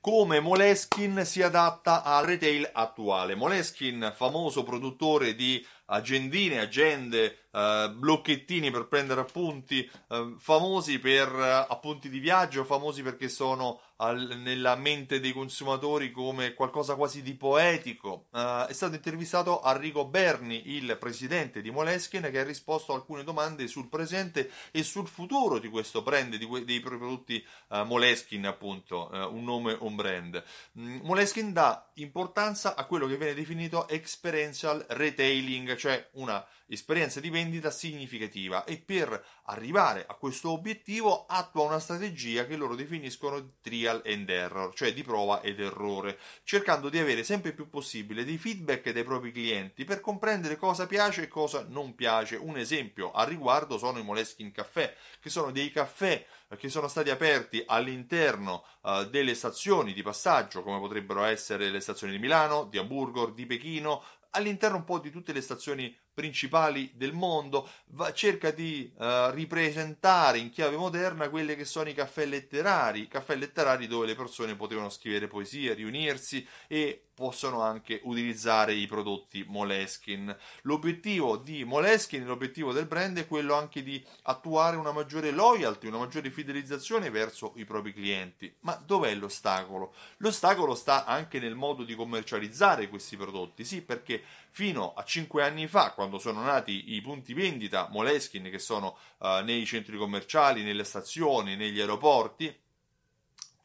come Moleskin si adatta al retail attuale. Moleskin, famoso produttore di agendine, agende, eh, blocchettini per prendere appunti, eh, famosi per eh, appunti di viaggio, famosi perché sono al, nella mente dei consumatori come qualcosa quasi di poetico. Uh, è stato intervistato Arrigo Berni, il presidente di Moleskin, che ha risposto a alcune domande sul presente e sul futuro di questo brand, di que- dei prodotti uh, Moleskin, appunto, uh, un nome, un brand. Mm, Moleskin dà importanza a quello che viene definito experiential retailing, cioè una esperienza di vendita significativa e per arrivare a questo obiettivo attua una strategia che loro definiscono trial and error, cioè di prova ed errore, cercando di avere sempre più possibile dei feedback dai propri clienti per comprendere cosa piace e cosa non piace. Un esempio a riguardo sono i Moleskin Caffè, che sono dei caffè eh, che sono stati aperti all'interno uh, delle stazioni di passaggio, come potrebbero essere le stazioni di Milano, di Hamburgo, di Pechino, all'interno un po' di tutte le stazioni principali del mondo, va, cerca di uh, ripresentare in chiave moderna quelli che sono i caffè letterari, caffè letterari dove le persone potevano scrivere poesie, riunirsi e possono anche utilizzare i prodotti Moleskin. L'obiettivo di Moleskin, l'obiettivo del brand è quello anche di attuare una maggiore loyalty, una maggiore fidelizzazione verso i propri clienti. Ma dov'è l'ostacolo? L'ostacolo sta anche nel modo di commercializzare questi prodotti, sì, perché fino a 5 anni fa, quando sono nati i punti vendita Moleskin, che sono uh, nei centri commerciali, nelle stazioni, negli aeroporti,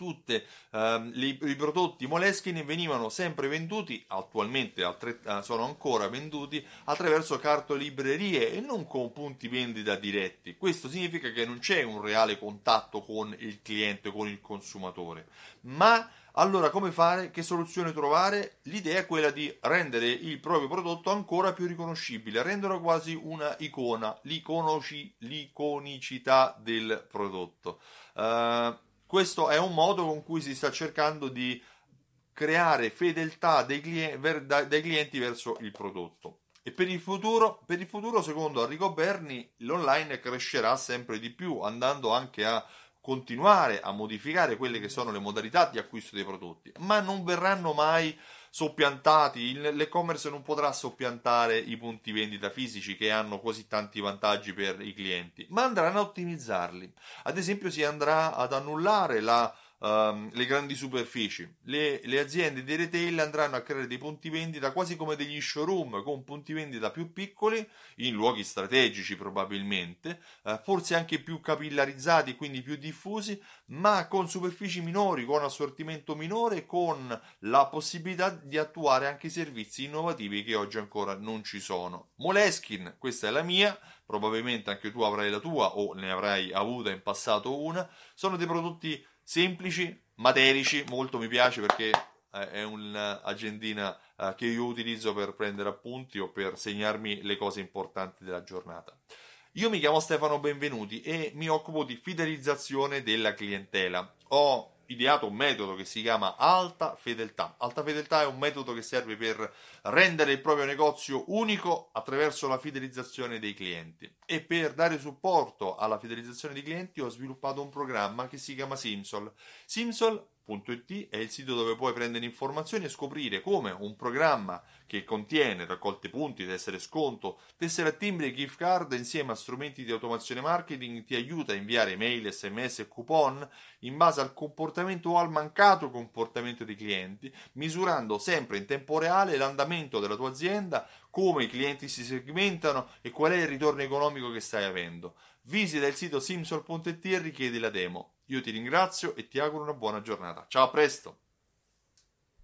tutti ehm, i, i, prodotti Moleskine venivano sempre venduti, attualmente altre, eh, sono ancora venduti attraverso cartolibrerie e non con punti vendita diretti. Questo significa che non c'è un reale contatto con il cliente, con il consumatore. Ma allora come fare? Che soluzione trovare? L'idea è quella di rendere il proprio prodotto ancora più riconoscibile, renderlo quasi una icona, l'iconicità del prodotto. Uh, questo è un modo con cui si sta cercando di creare fedeltà dei clienti, dai clienti verso il prodotto. E per il, futuro, per il futuro, secondo Enrico Berni, l'online crescerà sempre di più, andando anche a continuare a modificare quelle che sono le modalità di acquisto dei prodotti, ma non verranno mai soppiantati, l'e-commerce non potrà soppiantare i punti vendita fisici che hanno così tanti vantaggi per i clienti, ma andranno a ottimizzarli. Ad esempio si andrà ad annullare la um, le grandi superfici. Le, le, aziende di retail andranno a creare dei punti vendita quasi come degli showroom con punti vendita più piccoli in luoghi strategici probabilmente, uh, forse anche più capillarizzati, quindi più diffusi, ma con superfici minori, con assortimento minore, con la possibilità di attuare anche servizi innovativi che oggi ancora non ci sono. Moleskin, questa è la mia, probabilmente anche tu avrai la tua o ne avrai avuta in passato una, sono dei prodotti semplici, materici, molto mi piace perché eh, è un'agendina eh, che io utilizzo per prendere appunti o per segnarmi le cose importanti della giornata. Io mi chiamo Stefano Benvenuti e mi occupo di fidelizzazione della clientela. Ho ideato un metodo che si chiama alta fedeltà. Alta fedeltà è un metodo che serve per rendere il proprio negozio unico attraverso la fidelizzazione dei clienti. E per dare supporto alla fidelizzazione dei clienti ho sviluppato un programma che si chiama Simsol. Simsol It è il sito dove puoi prendere informazioni e scoprire come un programma che contiene raccolte punti, tessere sconto, tessere a timbri e gift card insieme a strumenti di automazione marketing ti aiuta a inviare mail, sms e coupon in base al comportamento o al mancato comportamento dei clienti, misurando sempre in tempo reale l'andamento della tua azienda, come i clienti si segmentano e qual è il ritorno economico che stai avendo. Visita il sito simsol.it e richiedi la demo. Io ti ringrazio e ti auguro una buona giornata. Ciao, a presto!